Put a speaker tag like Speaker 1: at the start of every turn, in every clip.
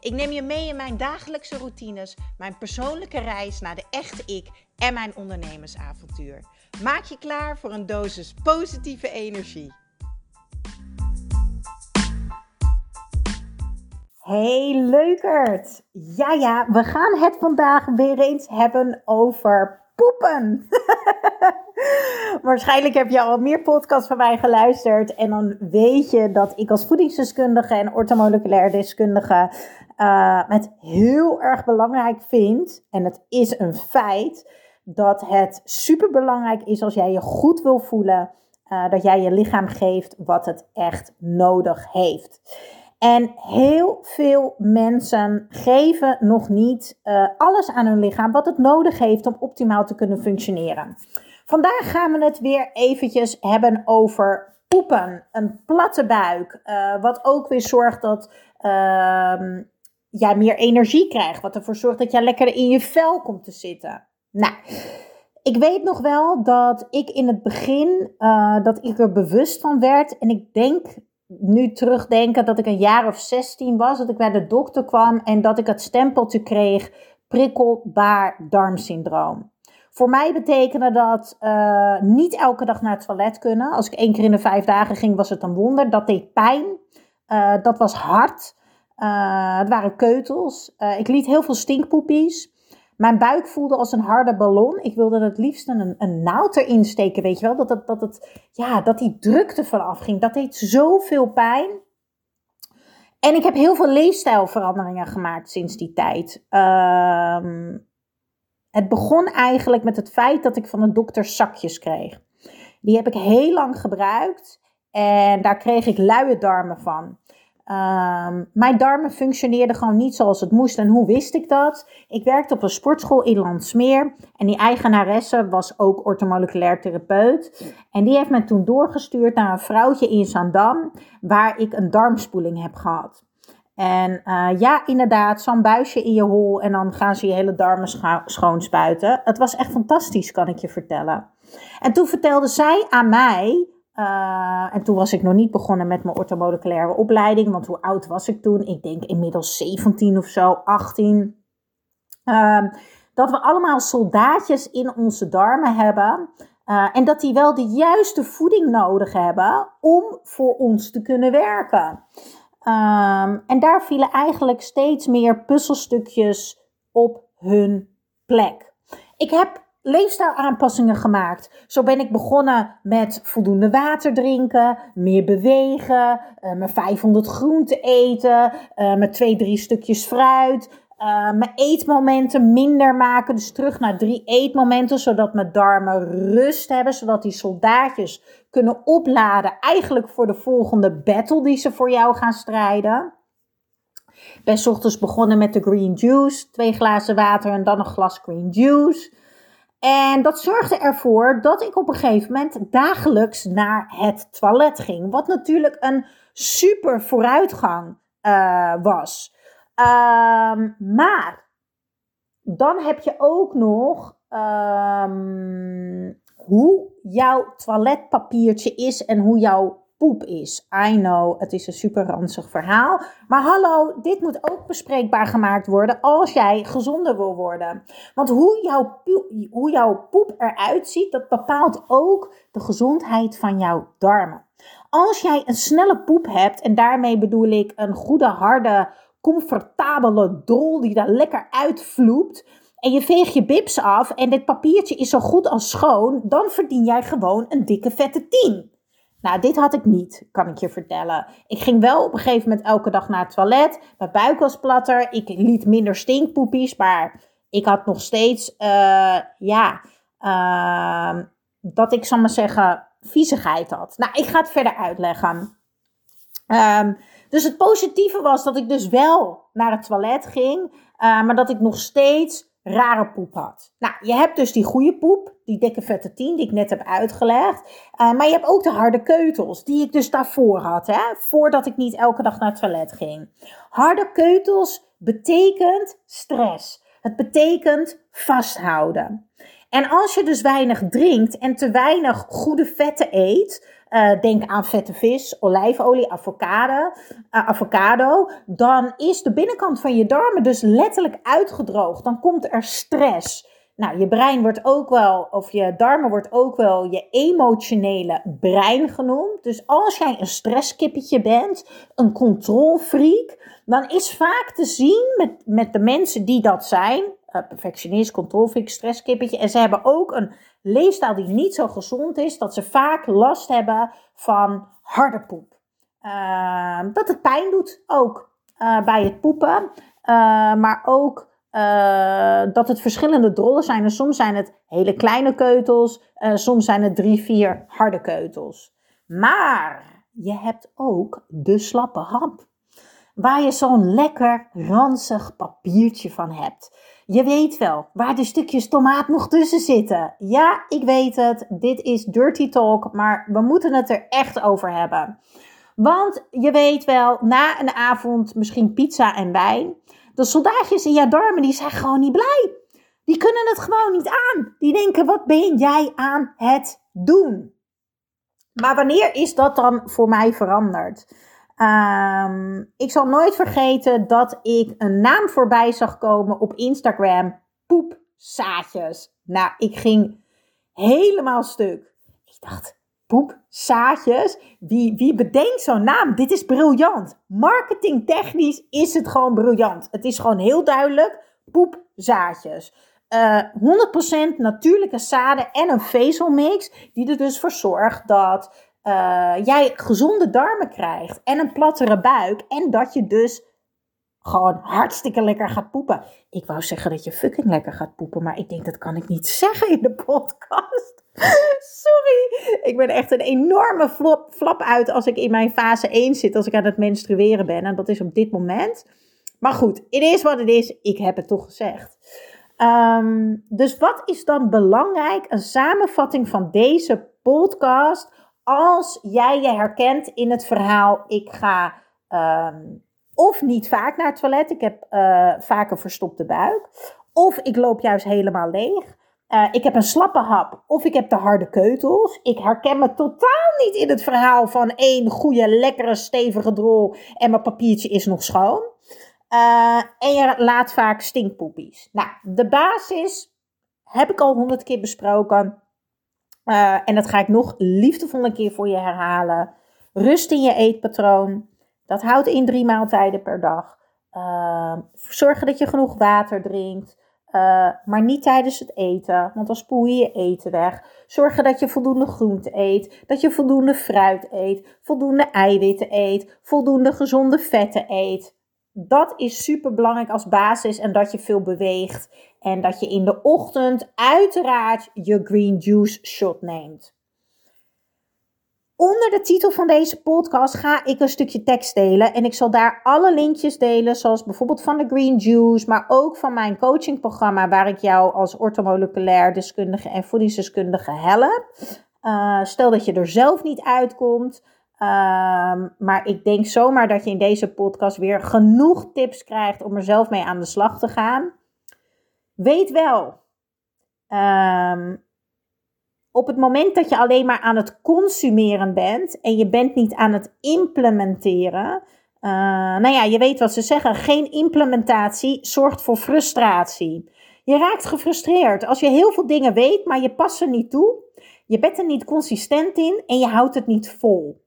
Speaker 1: Ik neem je mee in mijn dagelijkse routines, mijn persoonlijke reis naar de echte ik en mijn ondernemersavontuur. Maak je klaar voor een dosis positieve energie.
Speaker 2: Hey leukert! Ja, ja, we gaan het vandaag weer eens hebben over poepen. Waarschijnlijk heb je al meer podcasts van mij geluisterd. En dan weet je dat ik als voedingsdeskundige en ortomoleculair deskundige uh, het heel erg belangrijk vind. En het is een feit dat het super belangrijk is als jij je goed wil voelen. Uh, dat jij je lichaam geeft wat het echt nodig heeft. En heel veel mensen geven nog niet uh, alles aan hun lichaam wat het nodig heeft om optimaal te kunnen functioneren. Vandaag gaan we het weer eventjes hebben over poepen, een platte buik, uh, wat ook weer zorgt dat uh, jij meer energie krijgt, wat ervoor zorgt dat jij lekker in je vel komt te zitten. Nou, ik weet nog wel dat ik in het begin, uh, dat ik er bewust van werd en ik denk nu terugdenken dat ik een jaar of 16 was, dat ik bij de dokter kwam en dat ik het stempeltje kreeg prikkelbaar darmsyndroom. Voor mij betekende dat uh, niet elke dag naar het toilet kunnen. Als ik één keer in de vijf dagen ging, was het een wonder. Dat deed pijn. Uh, dat was hard. Uh, het waren keutels. ik liet heel veel stinkpoepies. Mijn buik voelde als een harde ballon. Ik wilde het liefst een, een naald erin steken, weet je wel. Dat, dat, dat, het, ja, dat die drukte vanaf ging. Dat deed zoveel pijn. En ik heb heel veel leefstijlveranderingen gemaakt sinds die tijd. Uh, het begon eigenlijk met het feit dat ik van de dokter zakjes kreeg. Die heb ik heel lang gebruikt en daar kreeg ik luie darmen van. Um, mijn darmen functioneerden gewoon niet zoals het moest. En hoe wist ik dat? Ik werkte op een sportschool in Landsmeer. En die eigenaresse was ook ortomoleculair therapeut. En die heeft me toen doorgestuurd naar een vrouwtje in Zandam. Waar ik een darmspoeling heb gehad. En uh, ja, inderdaad, zo'n buisje in je hol en dan gaan ze je hele darmen scho schoonspuiten. Het was echt fantastisch, kan ik je vertellen. En toen vertelde zij aan mij, uh, en toen was ik nog niet begonnen met mijn orthomoleculaire opleiding, want hoe oud was ik toen? Ik denk inmiddels 17 of zo, 18. Uh, dat we allemaal soldaatjes in onze darmen hebben. Uh, en dat die wel de juiste voeding nodig hebben om voor ons te kunnen werken. Um, en daar vielen eigenlijk steeds meer puzzelstukjes op hun plek. Ik heb leefstijlaanpassingen gemaakt. Zo ben ik begonnen met voldoende water drinken, meer bewegen, uh, mijn 500 groenten eten, uh, twee, drie stukjes fruit, uh, mijn eetmomenten minder maken. Dus terug naar drie eetmomenten, zodat mijn darmen rust hebben. Zodat die soldaatjes kunnen opladen. Eigenlijk voor de volgende battle die ze voor jou gaan strijden. Ik ben ochtends begonnen met de green juice. Twee glazen water en dan een glas green juice. En dat zorgde ervoor dat ik op een gegeven moment dagelijks naar het toilet ging. Wat natuurlijk een super vooruitgang uh, was. Um, maar dan heb je ook nog um, hoe jouw toiletpapiertje is en hoe jouw poep is. I know, het is een super ranzig verhaal. Maar hallo, dit moet ook bespreekbaar gemaakt worden als jij gezonder wil worden. Want hoe jouw, hoe jouw poep eruit ziet, dat bepaalt ook de gezondheid van jouw darmen. Als jij een snelle poep hebt, en daarmee bedoel ik een goede, harde, comfortabele drol die daar lekker uitvloept. En je veegt je bips af en dit papiertje is zo goed als schoon, dan verdien jij gewoon een dikke vette 10. Nou, dit had ik niet, kan ik je vertellen. Ik ging wel op een gegeven moment elke dag naar het toilet. Mijn buik was platter. Ik liet minder stinkpoepies. Maar ik had nog steeds, uh, ja, uh, dat ik, zal maar zeggen, viezigheid had. Nou, ik ga het verder uitleggen. Um, dus het positieve was dat ik dus wel naar het toilet ging, uh, maar dat ik nog steeds rare poep had. Nou, je hebt dus die goede poep, die dikke vette 10 die ik net heb uitgelegd. Uh, maar je hebt ook de harde keutels, die ik dus daarvoor had, hè, voordat ik niet elke dag naar het toilet ging. Harde keutels betekent stress. Het betekent vasthouden. En als je dus weinig drinkt en te weinig goede vetten eet, uh, denk aan vette vis, olijfolie, avocado, uh, avocado, dan is de binnenkant van je darmen dus letterlijk uitgedroogd. Dan komt er stress. Nou, je brein wordt ook wel, of je darmen wordt ook wel je emotionele brein genoemd. Dus als jij een stresskippetje bent, een controlfreak, dan is vaak te zien met, met de mensen die dat zijn, uh, perfectionist, controlfreak, stresskippetje, en ze hebben ook een leefstijl die niet zo gezond is, dat ze vaak last hebben van harde poep. Uh, dat het pijn doet ook uh, bij het poepen, uh, maar ook dat het verschillende drollen zijn. En soms zijn het hele kleine keutels, soms zijn het drie, vier harde keutels. Maar je hebt ook de slappe hap, waar je zo'n lekker ranzig papiertje van hebt. Je weet wel waar de stukjes tomaat nog tussen zitten. Ja, ik weet het. Dit is dirty talk, maar we moeten het er echt over hebben. Want je weet wel, na een avond misschien pizza en wijn, de soldaatjes in jouw darmen die zijn gewoon niet blij. Die kunnen het gewoon niet aan. Die denken, wat ben jij aan het doen? Maar wanneer is dat dan voor mij veranderd? Um, ik zal nooit vergeten dat ik een naam voorbij zag komen op Instagram. Poepzaadjes. Nou, ik ging helemaal stuk. Ik dacht, poepzaadjes? Wie, wie bedenkt zo'n naam? Dit is briljant. Marketingtechnisch is het gewoon briljant. Het is gewoon heel duidelijk poepzaadjes. Uh, eh, 100% natuurlijke zaden en een vezelmix die er dus voor zorgt dat uh, jij gezonde darmen krijgt en een plattere buik. En dat je dus gewoon hartstikke lekker gaat poepen. Ik wou zeggen dat je fucking lekker gaat poepen, maar ik denk dat kan ik niet zeggen in de podcast. Sorry, ik ben echt een enorme flop, flap uit als ik in mijn fase 1 zit, als ik aan het menstrueren ben. En dat is op dit moment. Maar goed, het is wat het is. Ik heb het toch gezegd. Um, dus wat is dan belangrijk? Een samenvatting van deze podcast als jij je herkent in het verhaal, ik ga um, of niet vaak naar het toilet, ik heb uh, vaak een verstopte buik, of ik loop juist helemaal leeg. Uh, ik heb een slappe hap of ik heb de harde keutels. Ik herken me totaal niet in het verhaal van één goede, lekkere, stevige drol en mijn papiertje is nog schoon. Uh, en je laat vaak stinkpoepies. Nou, de basis heb ik al honderd keer besproken. Uh, en dat ga ik nog liefdevol een keer voor je herhalen. Rust in je eetpatroon. Dat houdt in drie maaltijden per dag. Uh, zorgen dat je genoeg water drinkt. Uh, maar niet tijdens het eten, want dan spoel je je eten weg. Zorgen dat je voldoende groente eet, dat je voldoende fruit eet, voldoende eiwitten eet, voldoende gezonde vetten eet. Dat is super belangrijk als basis en dat je veel beweegt. En dat je in de ochtend uiteraard je green juice shot neemt. Onder de titel van deze podcast ga ik een stukje tekst delen. En ik zal daar alle linkjes delen, zoals bijvoorbeeld van de Green Juice, maar ook van mijn coachingprogramma, waar ik jou als ortomoleculair deskundige en voedingsdeskundige help. Uh, stel dat je er zelf niet uitkomt. Um, maar ik denk zomaar dat je in deze podcast weer genoeg tips krijgt om er zelf mee aan de slag te gaan. Weet wel, um, op het moment dat je alleen maar aan het consumeren bent en je bent niet aan het implementeren. Uh, nou ja, je weet wat ze zeggen. Geen implementatie zorgt voor frustratie. Je raakt gefrustreerd als je heel veel dingen weet, maar je past er niet toe. Je bent er niet consistent in en je houdt het niet vol.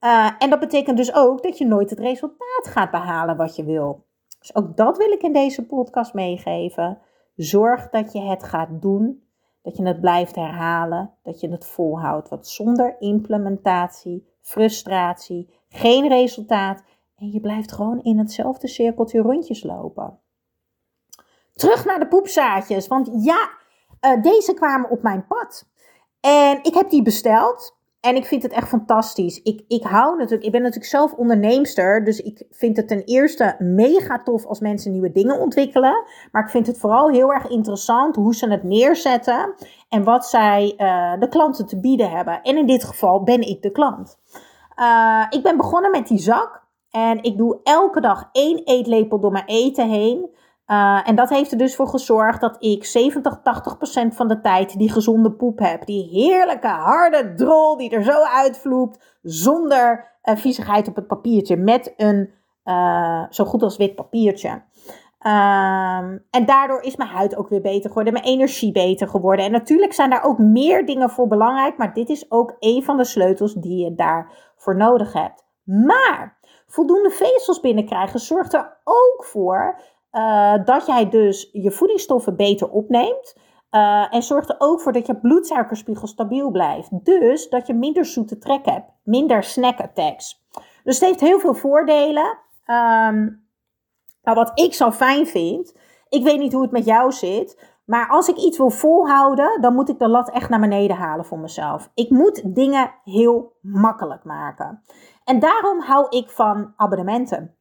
Speaker 2: Uh, en dat betekent dus ook dat je nooit het resultaat gaat behalen wat je wil. Dus ook dat wil ik in deze podcast meegeven. Zorg dat je het gaat doen, dat je het blijft herhalen, dat je het volhoudt. Want zonder implementatie, frustratie, geen resultaat en je blijft gewoon in hetzelfde cirkeltje rondjes lopen. Terug naar de poepzaadjes, want ja, uh, deze kwamen op mijn pad. En ik heb die besteld. En ik vind het echt fantastisch. Ik, ik hou natuurlijk, ik ben natuurlijk zelf onderneemster. Dus ik vind het ten eerste mega tof als mensen nieuwe dingen ontwikkelen. Maar ik vind het vooral heel erg interessant hoe ze het neerzetten. En wat zij uh, de klanten te bieden hebben. En in dit geval ben ik de klant. Uh, ik ben begonnen met die zak. En ik doe elke dag één eetlepel door mijn eten heen. Uh, en dat heeft er dus voor gezorgd dat ik 70, 80 procent van de tijd die gezonde poep heb. Die heerlijke, harde drol die er zo uitvloept. Zonder uh, viezigheid op het papiertje. Met een uh, zo goed als wit papiertje. Um, en daardoor is mijn huid ook weer beter geworden. Mijn energie beter geworden. En natuurlijk zijn daar ook meer dingen voor belangrijk. Maar dit is ook een van de sleutels die je daarvoor nodig hebt. Maar voldoende vezels binnenkrijgen zorgt er ook voor uh, dat jij dus je voedingsstoffen beter opneemt. Uh, en zorgt er ook voor dat je bloedsuikerspiegel stabiel blijft. Dus dat je minder zoete trek hebt. Minder snack attacks. Dus het heeft heel veel voordelen. Um, wat ik zo fijn vind. Ik weet niet hoe het met jou zit. Maar als ik iets wil volhouden, dan moet ik de lat echt naar beneden halen voor mezelf. Ik moet dingen heel makkelijk maken. En daarom hou ik van abonnementen.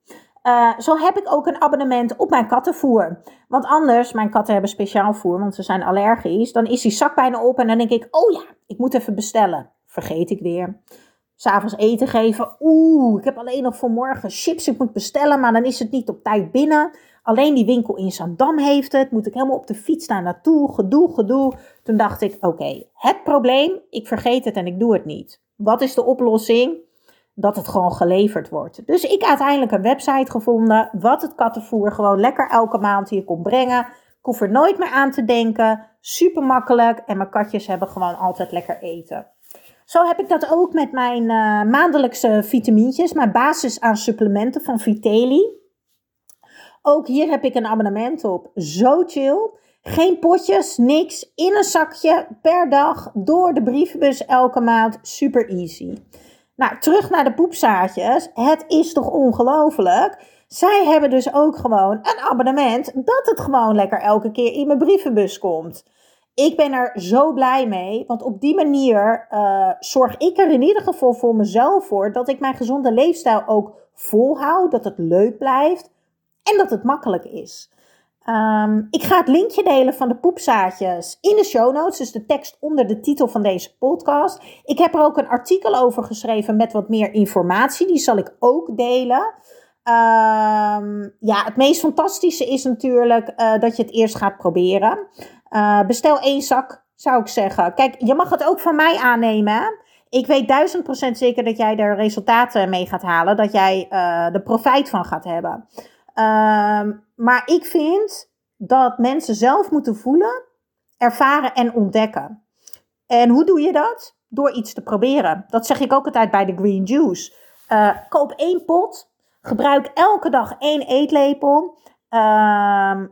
Speaker 2: Uh, zo heb ik ook een abonnement op mijn kattenvoer. Want anders, mijn katten hebben speciaal voer, want ze zijn allergisch. Dan is die zak bijna op en dan denk ik, oh ja, ik moet even bestellen. Vergeet ik weer. S'avonds eten geven. Oeh, ik heb alleen nog voor morgen chips. Ik moet bestellen, maar dan is het niet op tijd binnen. Alleen die winkel in Zandam heeft het. Moet ik helemaal op de fiets daar naartoe. Gedoe, gedoe. Toen dacht ik, oké, het probleem, ik vergeet het en ik doe het niet. Wat is de oplossing? Dat het gewoon geleverd wordt. Dus ik uiteindelijk een website gevonden wat het kattenvoer gewoon lekker elke maand hier kon brengen. Ik hoef er nooit meer aan te denken. Super makkelijk en mijn katjes hebben gewoon altijd lekker eten. Zo heb ik dat ook met mijn uh, maandelijkse vitamintjes, mijn basis aan supplementen van Viteli. Ook hier heb ik een abonnement op. Zo chill. Geen potjes, niks. In een zakje per dag door de brievenbus elke maand. Super easy. Nou, terug naar de poepzaadjes. Het is toch ongelooflijk? Zij hebben dus ook gewoon een abonnement dat het gewoon lekker elke keer in mijn brievenbus komt. Ik ben er zo blij mee, want op die manier uh, zorg ik er in ieder geval voor mezelf voor dat ik mijn gezonde leefstijl ook volhoud, dat het leuk blijft en dat het makkelijk is. Um, ik ga het linkje delen van de poepzaadjes in de show notes, dus de tekst onder de titel van deze podcast. Ik heb er ook een artikel over geschreven met wat meer informatie, die zal ik ook delen. Um, ja, het meest fantastische is natuurlijk uh, dat je het eerst gaat proberen. Uh, bestel één zak, zou ik zeggen. Kijk, je mag het ook van mij aannemen. Ik weet duizend procent zeker dat jij er resultaten mee gaat halen, dat jij uh, de profijt van gaat hebben. Um, maar ik vind dat mensen zelf moeten voelen, ervaren en ontdekken. En hoe doe je dat? Door iets te proberen. Dat zeg ik ook altijd bij de green juice. Uh, koop één pot. Gebruik elke dag één eetlepel. Uh,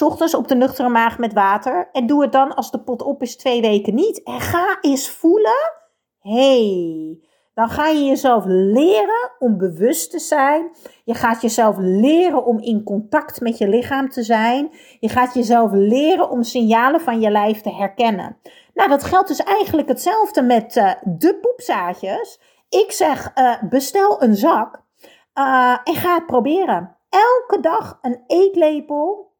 Speaker 2: ochtends op de nuchtere maag met water. En doe het dan als de pot op is twee weken niet. En ga eens voelen. hey, dan ga je jezelf leren om bewust te zijn. Je gaat jezelf leren om in contact met je lichaam te zijn. Je gaat jezelf leren om signalen van je lijf te herkennen. Nou, dat geldt dus eigenlijk hetzelfde met uh, de poepzaadjes. Ik zeg, uh, bestel een zak uh, en ga het proberen. Elke dag een eetlepel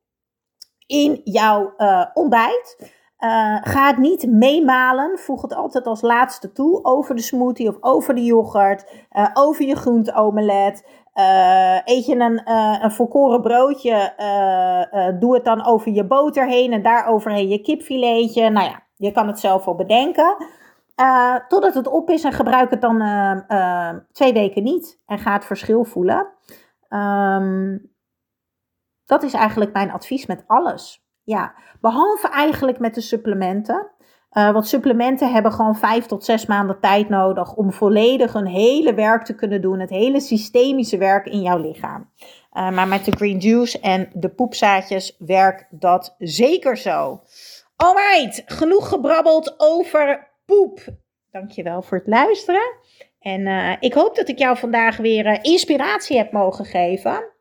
Speaker 2: in jouw ontbijt. Uh, ga het niet meemalen. Voeg het altijd als laatste toe. Over de smoothie of over de yoghurt. Uh, over je groenteomelet. Uh, eet je een, een volkoren broodje. doe het dan over je boter heen. En daar overheen je kipfiletje. Nou ja, je kan het zelf wel bedenken. totdat het op is. En gebruik het dan twee weken niet. En ga het verschil voelen. Um, dat is eigenlijk mijn advies met alles. Ja, behalve eigenlijk met de supplementen. Uh, want supplementen hebben gewoon vijf tot zes maanden tijd nodig om volledig een hele werk te kunnen doen. Het hele systemische werk in jouw lichaam. Uh, maar met de green juice en de poepzaadjes werkt dat zeker zo. Alright, genoeg gebrabbeld over poep. Dankjewel voor het luisteren. En uh, ik hoop dat ik jou vandaag weer inspiratie heb mogen geven.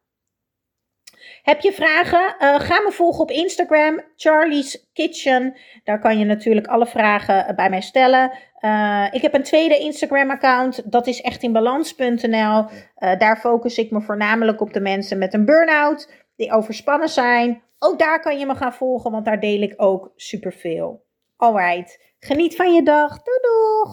Speaker 2: Heb je vragen? Uh, ga me volgen op Instagram, Charlie's Kitchen. Daar kan je natuurlijk alle vragen bij mij stellen. Uh, ik heb een tweede Instagram-account, dat is echtinbalans.nl. Daar focus ik me voornamelijk op de mensen met een burn-out, die overspannen zijn. Ook daar kan je me gaan volgen, want daar deel ik ook superveel. Alright, geniet van je dag. Doei doeg!